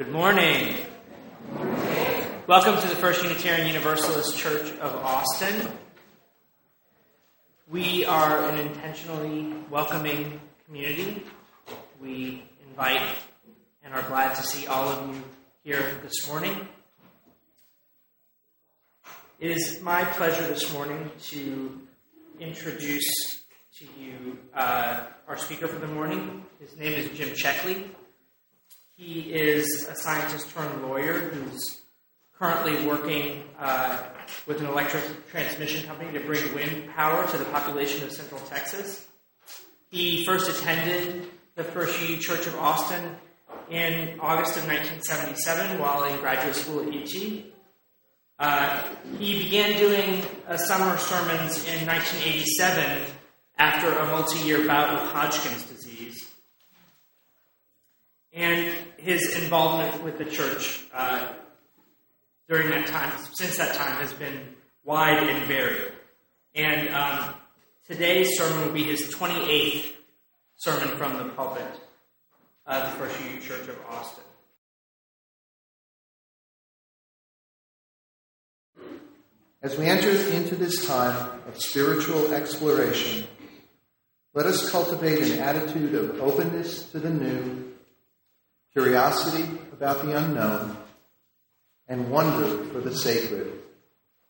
Good morning. Welcome to the First Unitarian Universalist Church of Austin. We are an intentionally welcoming community. We invite and are glad to see all of you here this morning. It is my pleasure this morning to introduce to you uh, our speaker for the morning. His name is Jim Checkley. He is a scientist turned lawyer who's currently working uh, with an electric transmission company to bring wind power to the population of Central Texas. He first attended the First U Church of Austin in August of 1977 while in graduate school at UT. Uh, he began doing uh, summer sermons in 1987 after a multi year bout with Hodgkin's disease. And his involvement with the church uh, during that time, since that time, has been wide and varied. And um, today's sermon will be his 28th sermon from the pulpit of the First Union Church of Austin. As we enter into this time of spiritual exploration, let us cultivate an attitude of openness to the new, curiosity about the unknown, and wonder for the sacred,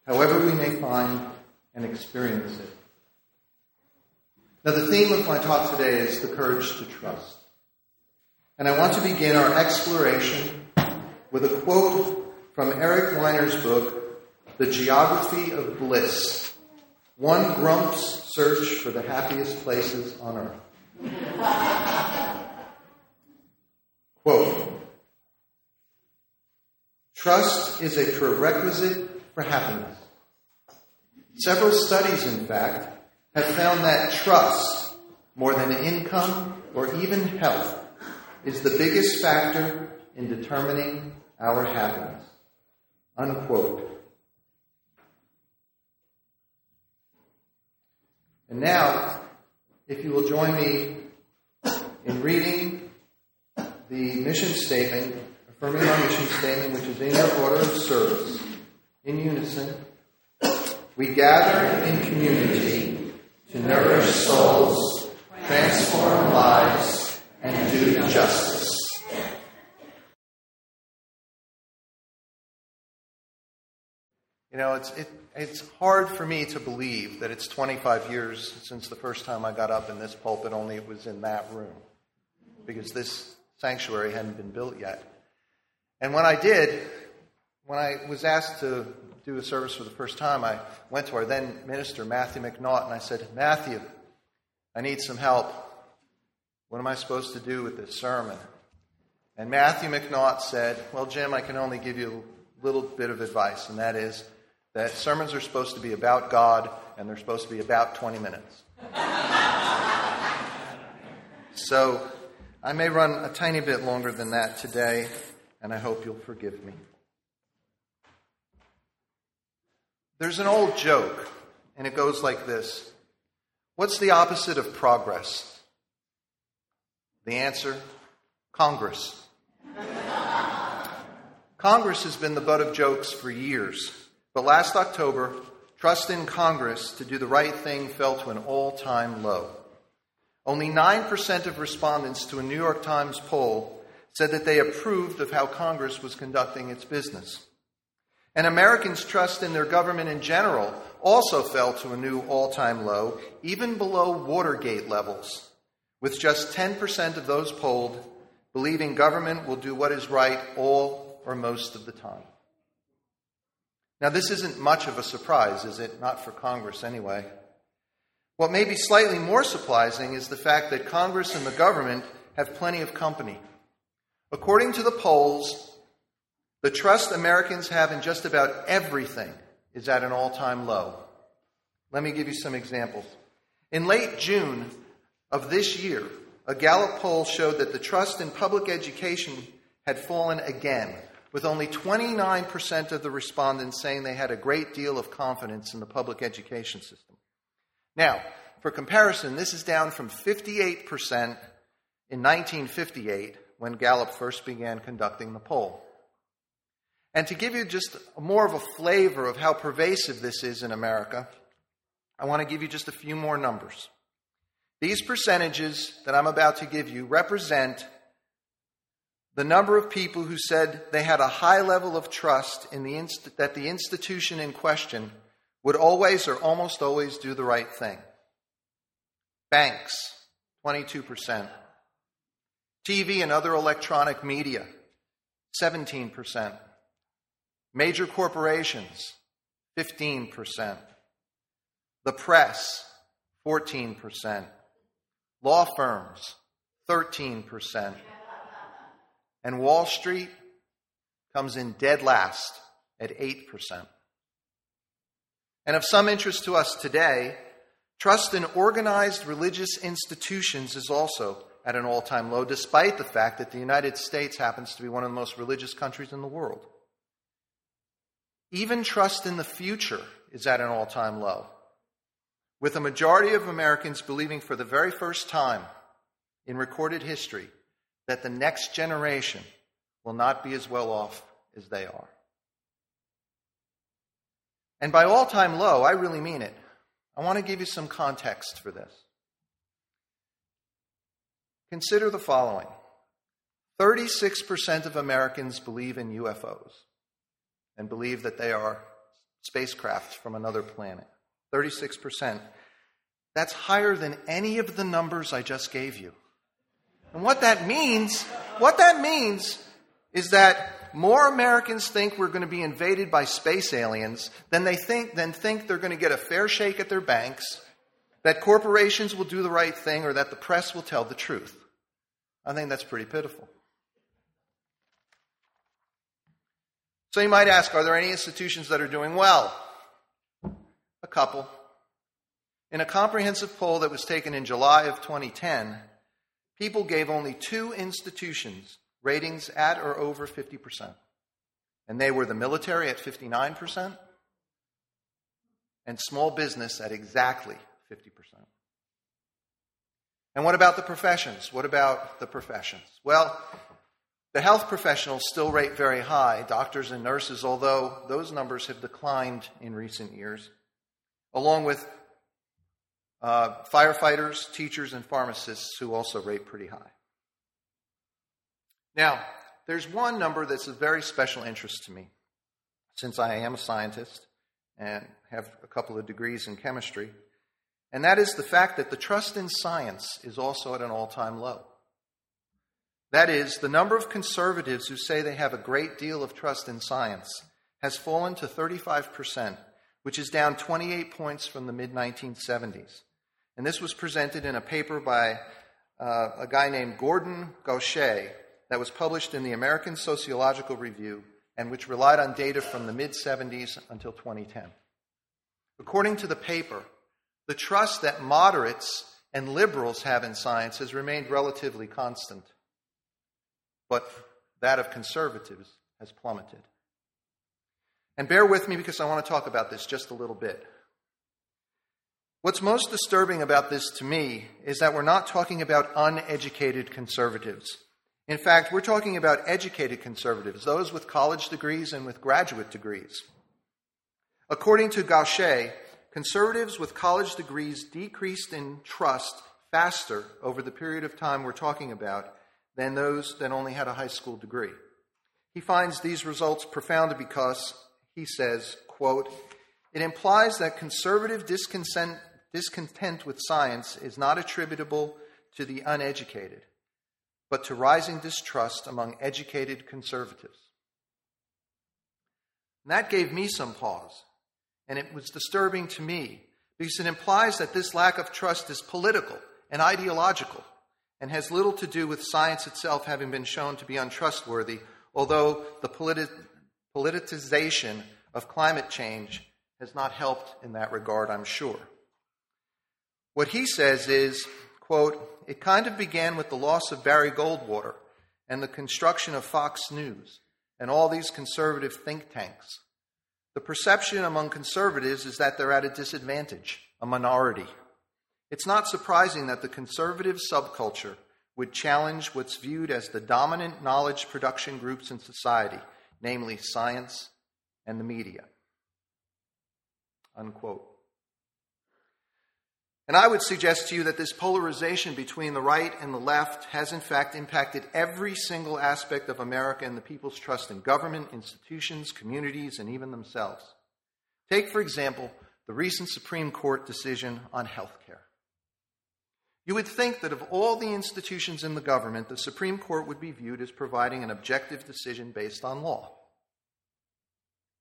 however we may find and experience it. Now, the theme of my talk today is the courage to trust. And I want to begin our exploration with a quote from Eric Weiner's book, the geography of bliss. One grump's search for the happiest places on earth. Quote Trust is a prerequisite for happiness. Several studies, in fact, have found that trust, more than income or even health, is the biggest factor in determining our happiness. Unquote. And now, if you will join me in reading the mission statement, affirming our mission statement, which is in your order of service, in unison, we gather in community to nourish souls, transform lives, and do justice. You know, it's, it, it's hard for me to believe that it's 25 years since the first time I got up in this pulpit, only it was in that room, because this sanctuary hadn't been built yet. And when I did, when I was asked to do a service for the first time, I went to our then minister, Matthew McNaught, and I said, Matthew, I need some help. What am I supposed to do with this sermon? And Matthew McNaught said, Well, Jim, I can only give you a little bit of advice, and that is that sermons are supposed to be about God and they're supposed to be about 20 minutes. so I may run a tiny bit longer than that today, and I hope you'll forgive me. There's an old joke, and it goes like this What's the opposite of progress? The answer Congress. Congress has been the butt of jokes for years. But last October, trust in Congress to do the right thing fell to an all time low. Only 9% of respondents to a New York Times poll said that they approved of how Congress was conducting its business. And Americans' trust in their government in general also fell to a new all time low, even below Watergate levels, with just 10% of those polled believing government will do what is right all or most of the time. Now, this isn't much of a surprise, is it? Not for Congress, anyway. What may be slightly more surprising is the fact that Congress and the government have plenty of company. According to the polls, the trust Americans have in just about everything is at an all time low. Let me give you some examples. In late June of this year, a Gallup poll showed that the trust in public education had fallen again with only 29% of the respondents saying they had a great deal of confidence in the public education system. Now, for comparison, this is down from 58% in 1958, when Gallup first began conducting the poll. And to give you just more of a flavor of how pervasive this is in America, I want to give you just a few more numbers. These percentages that I'm about to give you represent the number of people who said they had a high level of trust in the inst- that the institution in question would always or almost always do the right thing. Banks, 22%. TV and other electronic media, 17%. Major corporations, 15%. The press, 14%. Law firms, 13%. And Wall Street comes in dead last at 8%. And of some interest to us today, trust in organized religious institutions is also at an all time low, despite the fact that the United States happens to be one of the most religious countries in the world. Even trust in the future is at an all time low, with a majority of Americans believing for the very first time in recorded history that the next generation will not be as well off as they are. And by all time low, I really mean it. I want to give you some context for this. Consider the following 36% of Americans believe in UFOs and believe that they are spacecraft from another planet. 36%. That's higher than any of the numbers I just gave you. And what that means, what that means is that more Americans think we're going to be invaded by space aliens than they think than think they're going to get a fair shake at their banks, that corporations will do the right thing or that the press will tell the truth. I think that's pretty pitiful. So you might ask, are there any institutions that are doing well? A couple. In a comprehensive poll that was taken in July of 2010, people gave only two institutions ratings at or over 50%. And they were the military at 59% and small business at exactly 50%. And what about the professions? What about the professions? Well, the health professionals still rate very high, doctors and nurses, although those numbers have declined in recent years, along with uh, firefighters, teachers, and pharmacists who also rate pretty high. Now, there's one number that's of very special interest to me, since I am a scientist and have a couple of degrees in chemistry, and that is the fact that the trust in science is also at an all time low. That is, the number of conservatives who say they have a great deal of trust in science has fallen to 35%, which is down 28 points from the mid 1970s. And this was presented in a paper by uh, a guy named Gordon Gauchat that was published in the American Sociological Review and which relied on data from the mid 70s until 2010. According to the paper, the trust that moderates and liberals have in science has remained relatively constant but that of conservatives has plummeted. And bear with me because I want to talk about this just a little bit. What's most disturbing about this to me is that we're not talking about uneducated conservatives. In fact, we're talking about educated conservatives, those with college degrees and with graduate degrees. According to Gauchat, conservatives with college degrees decreased in trust faster over the period of time we're talking about than those that only had a high school degree. He finds these results profound because, he says, quote, it implies that conservative discontent with science is not attributable to the uneducated, but to rising distrust among educated conservatives. And that gave me some pause, and it was disturbing to me because it implies that this lack of trust is political and ideological and has little to do with science itself having been shown to be untrustworthy, although the politi- politicization of climate change has not helped in that regard, I'm sure. What he says is, quote, it kind of began with the loss of Barry Goldwater and the construction of Fox News and all these conservative think tanks. The perception among conservatives is that they're at a disadvantage, a minority. It's not surprising that the conservative subculture, would challenge what's viewed as the dominant knowledge production groups in society, namely science and the media. Unquote. And I would suggest to you that this polarization between the right and the left has, in fact, impacted every single aspect of America and the people's trust in government, institutions, communities, and even themselves. Take, for example, the recent Supreme Court decision on health care. You would think that of all the institutions in the government, the Supreme Court would be viewed as providing an objective decision based on law.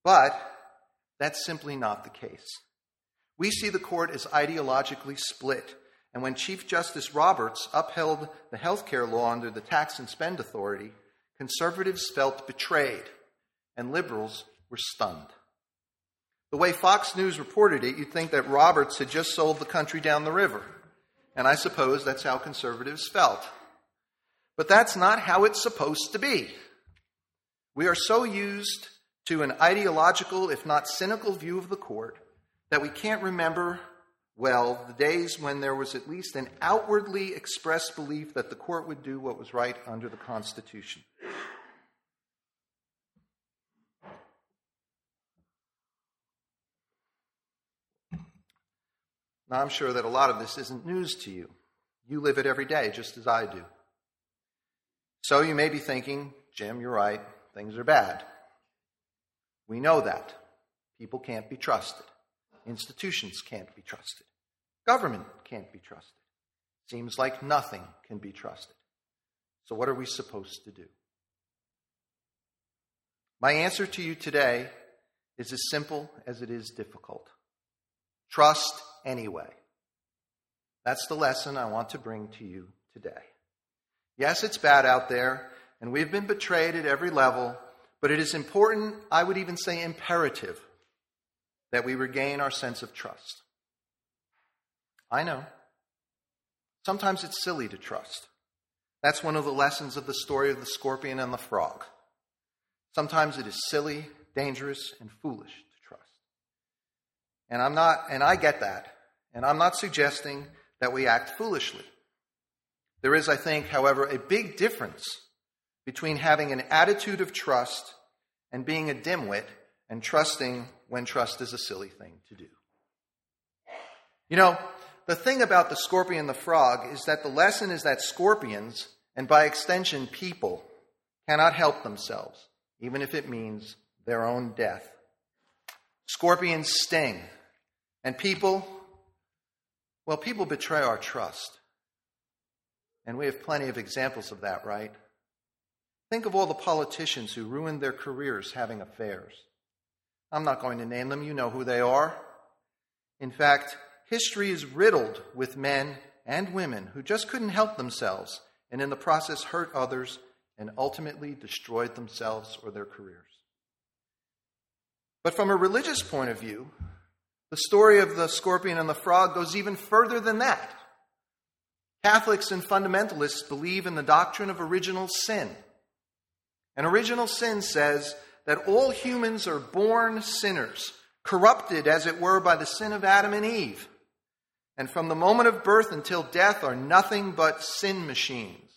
But that's simply not the case. We see the court as ideologically split, and when Chief Justice Roberts upheld the health care law under the tax and spend authority, conservatives felt betrayed, and liberals were stunned. The way Fox News reported it, you'd think that Roberts had just sold the country down the river. And I suppose that's how conservatives felt. But that's not how it's supposed to be. We are so used to an ideological, if not cynical, view of the court that we can't remember well the days when there was at least an outwardly expressed belief that the court would do what was right under the Constitution. Now, I'm sure that a lot of this isn't news to you. You live it every day, just as I do. So you may be thinking, Jim, you're right, things are bad. We know that. People can't be trusted. Institutions can't be trusted. Government can't be trusted. Seems like nothing can be trusted. So, what are we supposed to do? My answer to you today is as simple as it is difficult. Trust anyway. That's the lesson I want to bring to you today. Yes, it's bad out there, and we've been betrayed at every level, but it is important, I would even say imperative, that we regain our sense of trust. I know. Sometimes it's silly to trust. That's one of the lessons of the story of the scorpion and the frog. Sometimes it is silly, dangerous, and foolish to trust. and I'm not, and I get that. And I'm not suggesting that we act foolishly. There is, I think, however, a big difference between having an attitude of trust and being a dimwit and trusting when trust is a silly thing to do. You know, the thing about the scorpion and the frog is that the lesson is that scorpions, and by extension people, cannot help themselves, even if it means their own death. Scorpions sting, and people, well, people betray our trust. And we have plenty of examples of that, right? Think of all the politicians who ruined their careers having affairs. I'm not going to name them, you know who they are. In fact, history is riddled with men and women who just couldn't help themselves and in the process hurt others and ultimately destroyed themselves or their careers. But from a religious point of view, the story of the scorpion and the frog goes even further than that. Catholics and fundamentalists believe in the doctrine of original sin. And original sin says that all humans are born sinners, corrupted, as it were, by the sin of Adam and Eve. And from the moment of birth until death are nothing but sin machines.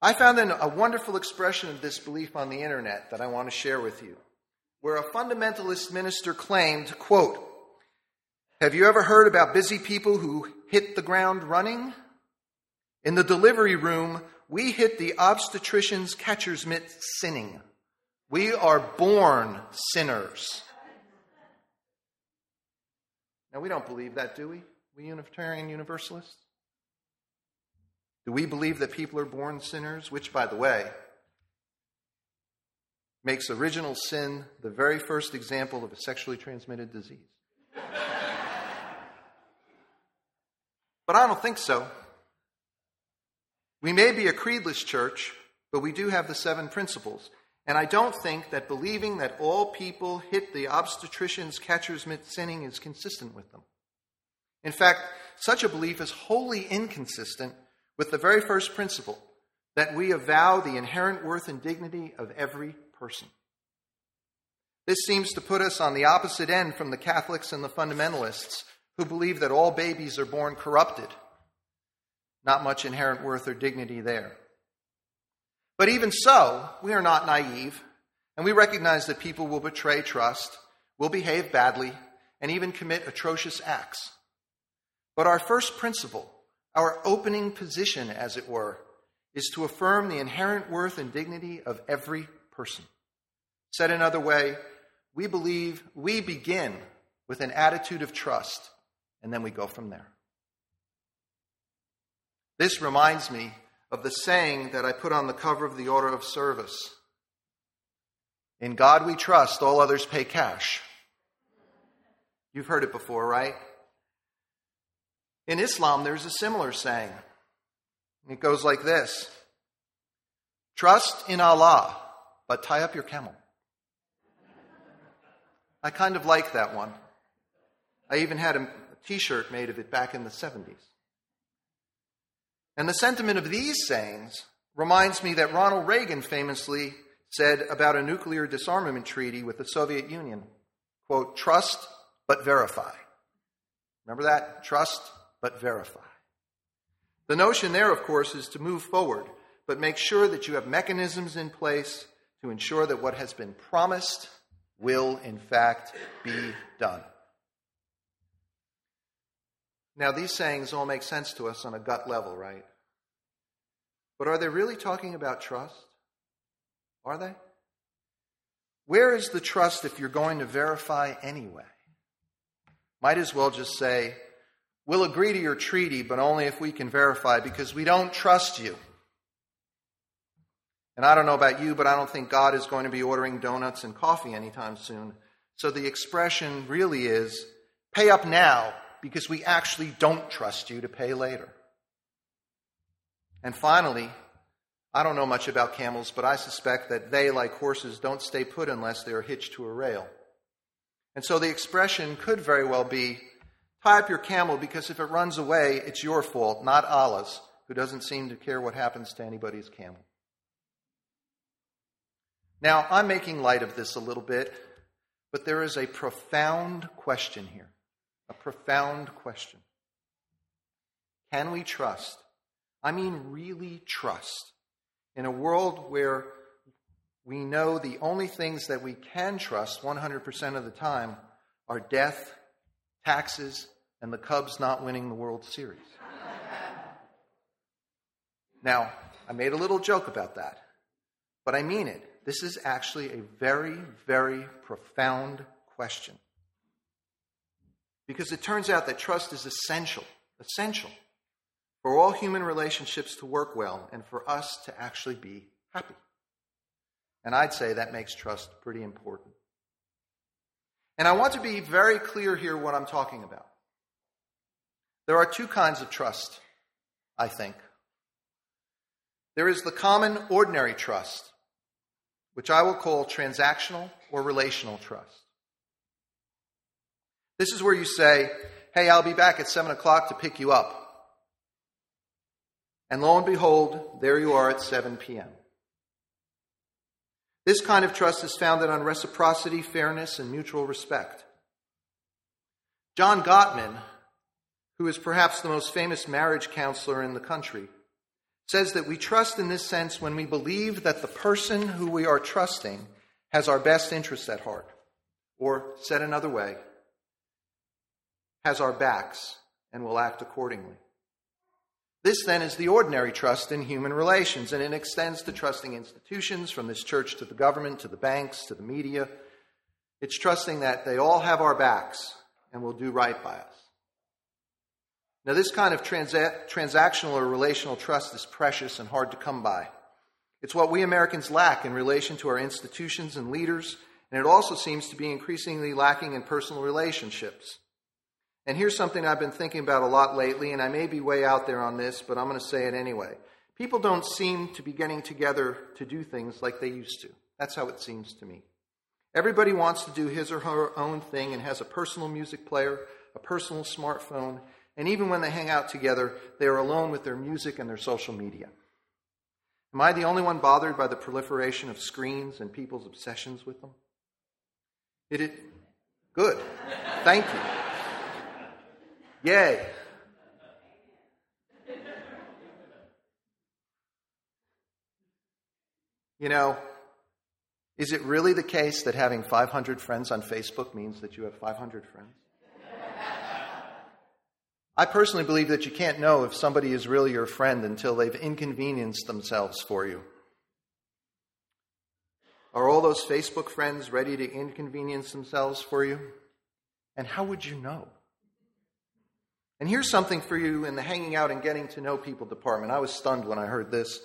I found a wonderful expression of this belief on the internet that I want to share with you where a fundamentalist minister claimed, quote, Have you ever heard about busy people who hit the ground running? In the delivery room, we hit the obstetrician's catcher's mitt sinning. We are born sinners. Now, we don't believe that, do we? We Unitarian Universalists? Do we believe that people are born sinners? Which, by the way, makes original sin the very first example of a sexually transmitted disease. but I don't think so. We may be a creedless church, but we do have the seven principles. And I don't think that believing that all people hit the obstetrician's catcher's mitt sinning is consistent with them. In fact, such a belief is wholly inconsistent with the very first principle that we avow the inherent worth and dignity of every person. This seems to put us on the opposite end from the Catholics and the fundamentalists who believe that all babies are born corrupted. Not much inherent worth or dignity there. But even so, we are not naive, and we recognize that people will betray trust, will behave badly, and even commit atrocious acts. But our first principle, our opening position, as it were, is to affirm the inherent worth and dignity of every person. Said another way, we believe we begin with an attitude of trust, and then we go from there. This reminds me of the saying that I put on the cover of the order of service In God we trust, all others pay cash. You've heard it before, right? In Islam, there's a similar saying. It goes like this Trust in Allah, but tie up your camel. I kind of like that one. I even had a t shirt made of it back in the 70s. And the sentiment of these sayings reminds me that Ronald Reagan famously said about a nuclear disarmament treaty with the Soviet Union quote, trust but verify. Remember that? Trust but verify. The notion there, of course, is to move forward, but make sure that you have mechanisms in place to ensure that what has been promised will, in fact, be done. Now, these sayings all make sense to us on a gut level, right? But are they really talking about trust? Are they? Where is the trust if you're going to verify anyway? Might as well just say, we'll agree to your treaty, but only if we can verify because we don't trust you. And I don't know about you, but I don't think God is going to be ordering donuts and coffee anytime soon. So the expression really is pay up now because we actually don't trust you to pay later. And finally, I don't know much about camels, but I suspect that they, like horses, don't stay put unless they are hitched to a rail. And so the expression could very well be tie up your camel because if it runs away, it's your fault, not Allah's, who doesn't seem to care what happens to anybody's camel. Now, I'm making light of this a little bit, but there is a profound question here. A profound question. Can we trust? I mean, really trust. In a world where we know the only things that we can trust 100% of the time are death, taxes, and the Cubs not winning the World Series. now, I made a little joke about that, but I mean it. This is actually a very, very profound question. Because it turns out that trust is essential, essential for all human relationships to work well and for us to actually be happy. And I'd say that makes trust pretty important. And I want to be very clear here what I'm talking about. There are two kinds of trust, I think. There is the common ordinary trust, which I will call transactional or relational trust. This is where you say, Hey, I'll be back at 7 o'clock to pick you up. And lo and behold, there you are at 7 p.m. This kind of trust is founded on reciprocity, fairness, and mutual respect. John Gottman, who is perhaps the most famous marriage counselor in the country, says that we trust in this sense when we believe that the person who we are trusting has our best interests at heart. Or, said another way, has our backs and will act accordingly. This then is the ordinary trust in human relations, and it extends to trusting institutions from this church to the government, to the banks, to the media. It's trusting that they all have our backs and will do right by us. Now, this kind of transa- transactional or relational trust is precious and hard to come by. It's what we Americans lack in relation to our institutions and leaders, and it also seems to be increasingly lacking in personal relationships. And here's something I've been thinking about a lot lately, and I may be way out there on this, but I'm going to say it anyway. People don't seem to be getting together to do things like they used to. That's how it seems to me. Everybody wants to do his or her own thing and has a personal music player, a personal smartphone, and even when they hang out together, they are alone with their music and their social media. Am I the only one bothered by the proliferation of screens and people's obsessions with them? It is good. Thank you. Yay. You know, is it really the case that having 500 friends on Facebook means that you have 500 friends? I personally believe that you can't know if somebody is really your friend until they've inconvenienced themselves for you. Are all those Facebook friends ready to inconvenience themselves for you? And how would you know? And here's something for you in the hanging out and getting to know people department. I was stunned when I heard this.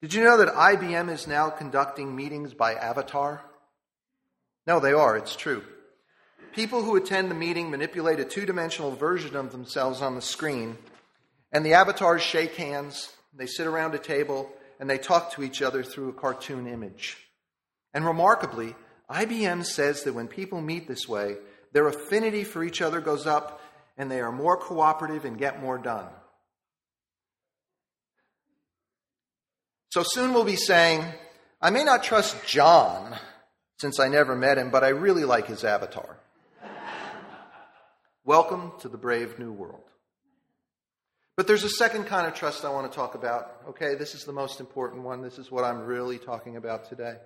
Did you know that IBM is now conducting meetings by avatar? No, they are. It's true. People who attend the meeting manipulate a two dimensional version of themselves on the screen, and the avatars shake hands, they sit around a table, and they talk to each other through a cartoon image. And remarkably, IBM says that when people meet this way, their affinity for each other goes up and they are more cooperative and get more done. So soon we'll be saying, I may not trust John since I never met him, but I really like his avatar. Welcome to the brave new world. But there's a second kind of trust I want to talk about. Okay, this is the most important one. This is what I'm really talking about today.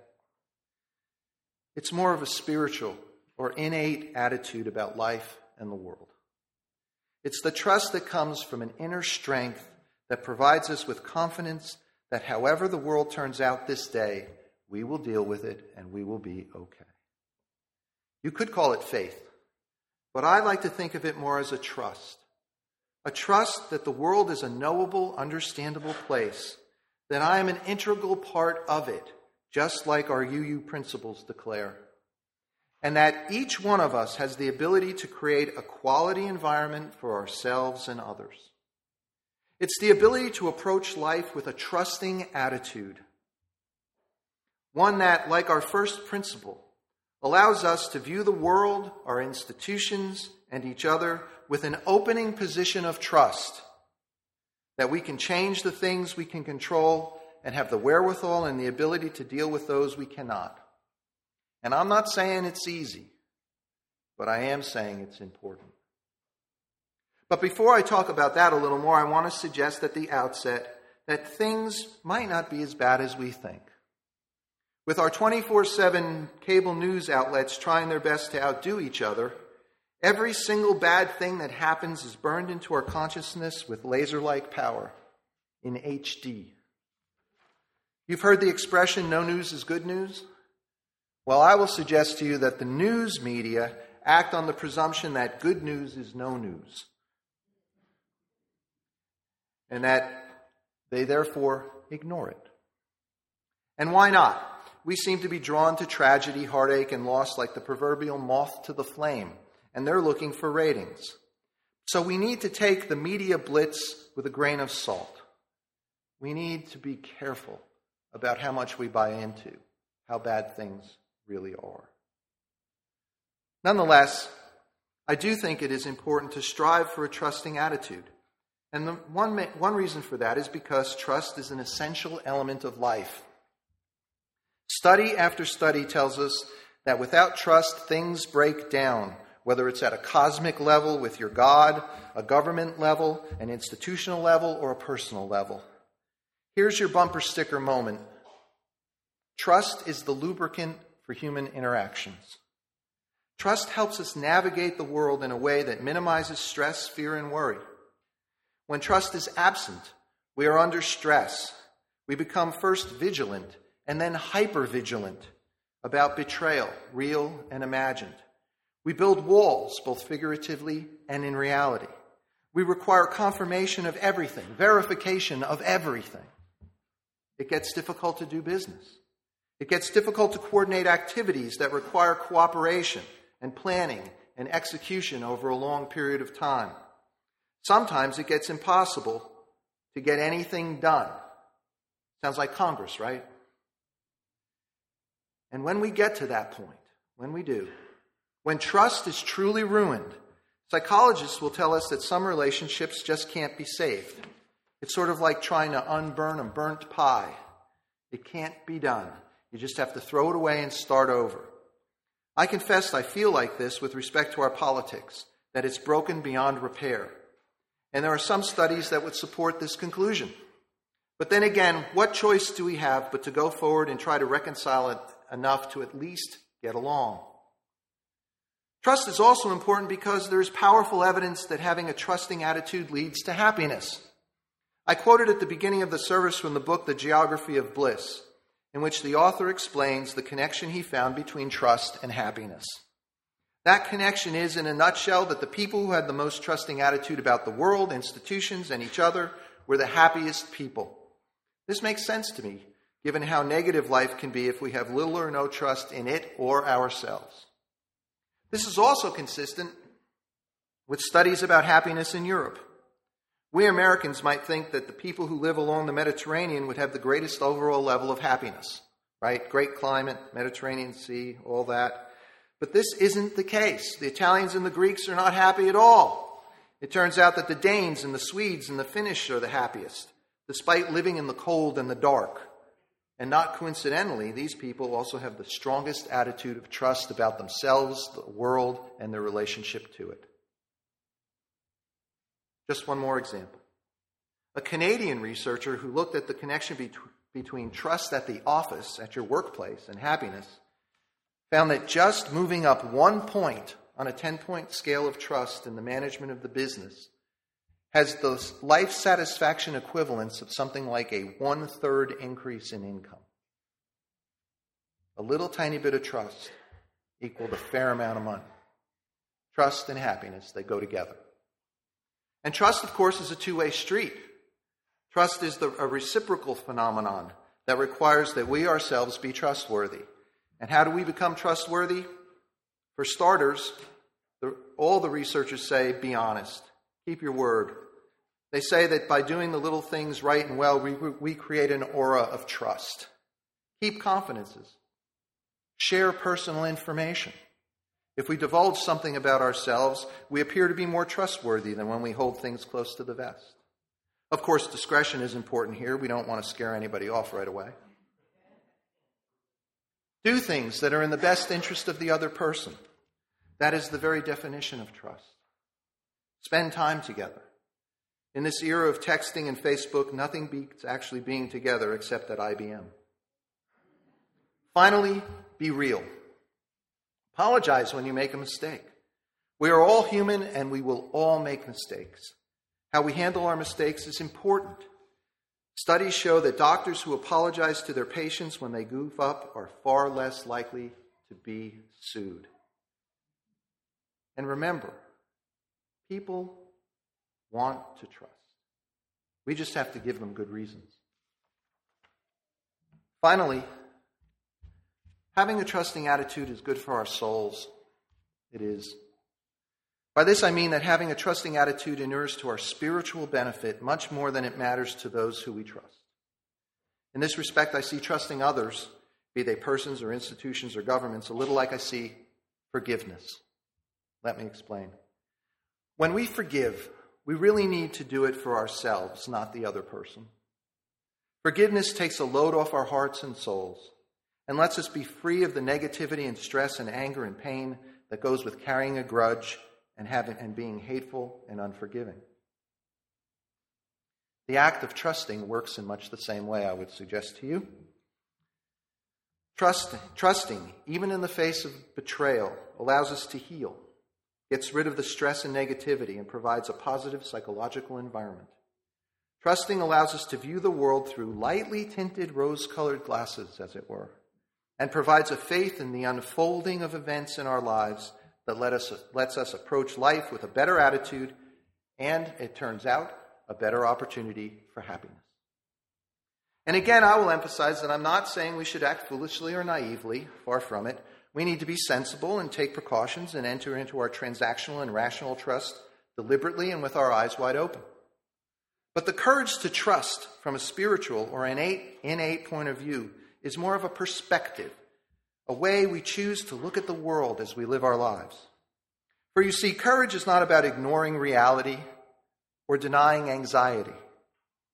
It's more of a spiritual or innate attitude about life and the world. It's the trust that comes from an inner strength that provides us with confidence that however the world turns out this day, we will deal with it and we will be okay. You could call it faith, but I like to think of it more as a trust. A trust that the world is a knowable, understandable place, that I am an integral part of it, just like our UU principles declare and that each one of us has the ability to create a quality environment for ourselves and others. It's the ability to approach life with a trusting attitude, one that, like our first principle, allows us to view the world, our institutions, and each other with an opening position of trust that we can change the things we can control and have the wherewithal and the ability to deal with those we cannot. And I'm not saying it's easy, but I am saying it's important. But before I talk about that a little more, I want to suggest at the outset that things might not be as bad as we think. With our 24 7 cable news outlets trying their best to outdo each other, every single bad thing that happens is burned into our consciousness with laser like power in HD. You've heard the expression, no news is good news? Well, I will suggest to you that the news media act on the presumption that good news is no news. And that they therefore ignore it. And why not? We seem to be drawn to tragedy, heartache, and loss like the proverbial moth to the flame, and they're looking for ratings. So we need to take the media blitz with a grain of salt. We need to be careful about how much we buy into, how bad things really are. Nonetheless, I do think it is important to strive for a trusting attitude. And the one, one reason for that is because trust is an essential element of life. Study after study tells us that without trust, things break down, whether it's at a cosmic level with your God, a government level, an institutional level, or a personal level. Here's your bumper sticker moment. Trust is the lubricant for human interactions. Trust helps us navigate the world in a way that minimizes stress, fear, and worry. When trust is absent, we are under stress. We become first vigilant and then hyper vigilant about betrayal, real and imagined. We build walls, both figuratively and in reality. We require confirmation of everything, verification of everything. It gets difficult to do business. It gets difficult to coordinate activities that require cooperation and planning and execution over a long period of time. Sometimes it gets impossible to get anything done. Sounds like Congress, right? And when we get to that point, when we do, when trust is truly ruined, psychologists will tell us that some relationships just can't be saved. It's sort of like trying to unburn a burnt pie. It can't be done. You just have to throw it away and start over. I confess I feel like this with respect to our politics, that it's broken beyond repair. And there are some studies that would support this conclusion. But then again, what choice do we have but to go forward and try to reconcile it enough to at least get along? Trust is also important because there is powerful evidence that having a trusting attitude leads to happiness. I quoted at the beginning of the service from the book The Geography of Bliss, in which the author explains the connection he found between trust and happiness. That connection is, in a nutshell, that the people who had the most trusting attitude about the world, institutions, and each other were the happiest people. This makes sense to me, given how negative life can be if we have little or no trust in it or ourselves. This is also consistent with studies about happiness in Europe. We Americans might think that the people who live along the Mediterranean would have the greatest overall level of happiness, right? Great climate, Mediterranean Sea, all that. But this isn't the case. The Italians and the Greeks are not happy at all. It turns out that the Danes and the Swedes and the Finnish are the happiest, despite living in the cold and the dark. And not coincidentally, these people also have the strongest attitude of trust about themselves, the world, and their relationship to it. Just one more example. A Canadian researcher who looked at the connection be- between trust at the office, at your workplace, and happiness found that just moving up one point on a 10 point scale of trust in the management of the business has the life satisfaction equivalence of something like a one third increase in income. A little tiny bit of trust equaled a fair amount of money. Trust and happiness, they go together. And trust, of course, is a two way street. Trust is the, a reciprocal phenomenon that requires that we ourselves be trustworthy. And how do we become trustworthy? For starters, the, all the researchers say be honest. Keep your word. They say that by doing the little things right and well, we, we create an aura of trust. Keep confidences. Share personal information. If we divulge something about ourselves, we appear to be more trustworthy than when we hold things close to the vest. Of course, discretion is important here. We don't want to scare anybody off right away. Do things that are in the best interest of the other person. That is the very definition of trust. Spend time together. In this era of texting and Facebook, nothing beats actually being together except at IBM. Finally, be real. Apologize when you make a mistake. We are all human and we will all make mistakes. How we handle our mistakes is important. Studies show that doctors who apologize to their patients when they goof up are far less likely to be sued. And remember, people want to trust. We just have to give them good reasons. Finally, having a trusting attitude is good for our souls. It is. By this I mean that having a trusting attitude inures to our spiritual benefit much more than it matters to those who we trust. In this respect, I see trusting others, be they persons or institutions or governments, a little like I see forgiveness. Let me explain. When we forgive, we really need to do it for ourselves, not the other person. Forgiveness takes a load off our hearts and souls and lets us be free of the negativity and stress and anger and pain that goes with carrying a grudge and, having, and being hateful and unforgiving. The act of trusting works in much the same way, I would suggest to you. Trusting, trusting, even in the face of betrayal, allows us to heal, gets rid of the stress and negativity, and provides a positive psychological environment. Trusting allows us to view the world through lightly tinted rose colored glasses, as it were, and provides a faith in the unfolding of events in our lives that let us, lets us approach life with a better attitude and, it turns out, a better opportunity for happiness. And again, I will emphasize that I'm not saying we should act foolishly or naively, far from it. We need to be sensible and take precautions and enter into our transactional and rational trust deliberately and with our eyes wide open. But the courage to trust from a spiritual or innate, innate point of view is more of a perspective a way we choose to look at the world as we live our lives. For you see, courage is not about ignoring reality or denying anxiety.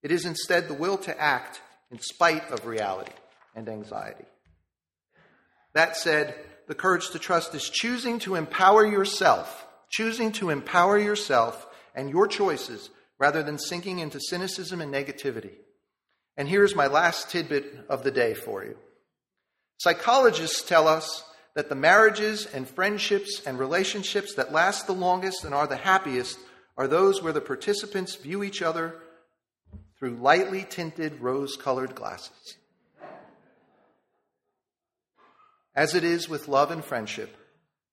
It is instead the will to act in spite of reality and anxiety. That said, the courage to trust is choosing to empower yourself, choosing to empower yourself and your choices rather than sinking into cynicism and negativity. And here's my last tidbit of the day for you. Psychologists tell us that the marriages and friendships and relationships that last the longest and are the happiest are those where the participants view each other through lightly tinted rose colored glasses. As it is with love and friendship,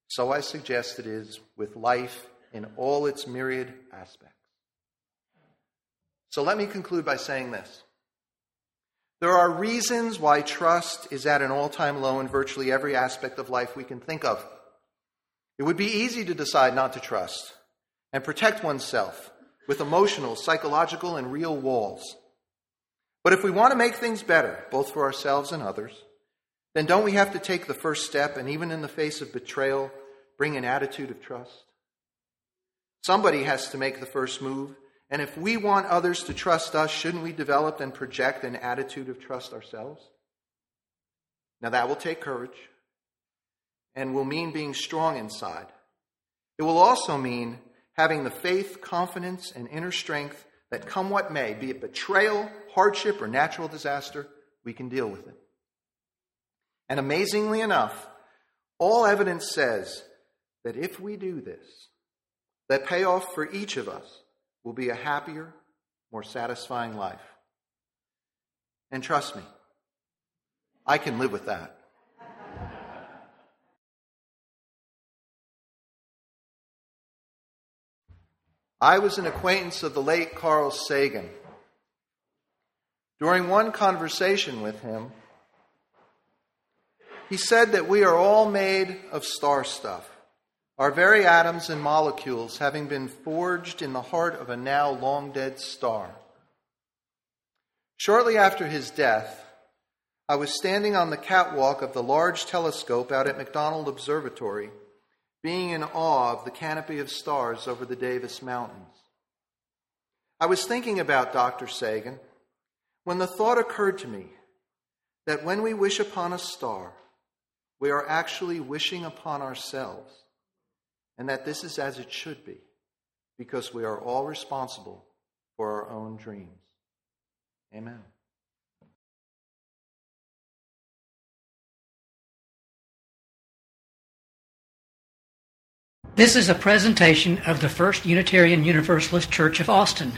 so I suggest it is with life in all its myriad aspects. So let me conclude by saying this. There are reasons why trust is at an all time low in virtually every aspect of life we can think of. It would be easy to decide not to trust and protect oneself with emotional, psychological, and real walls. But if we want to make things better, both for ourselves and others, then don't we have to take the first step and, even in the face of betrayal, bring an attitude of trust? Somebody has to make the first move and if we want others to trust us, shouldn't we develop and project an attitude of trust ourselves? Now, that will take courage and will mean being strong inside. It will also mean having the faith, confidence, and inner strength that come what may, be it betrayal, hardship, or natural disaster, we can deal with it. And amazingly enough, all evidence says that if we do this, that payoff for each of us will be a happier, more satisfying life. And trust me, I can live with that. I was an acquaintance of the late Carl Sagan. During one conversation with him, he said that we are all made of star stuff our very atoms and molecules having been forged in the heart of a now long dead star. Shortly after his death, I was standing on the catwalk of the large telescope out at McDonald Observatory, being in awe of the canopy of stars over the Davis Mountains. I was thinking about Dr. Sagan when the thought occurred to me that when we wish upon a star, we are actually wishing upon ourselves and that this is as it should be, because we are all responsible for our own dreams. Amen. This is a presentation of the First Unitarian Universalist Church of Austin.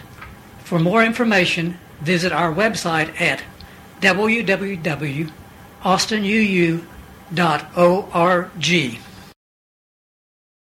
For more information, visit our website at www.austinuu.org.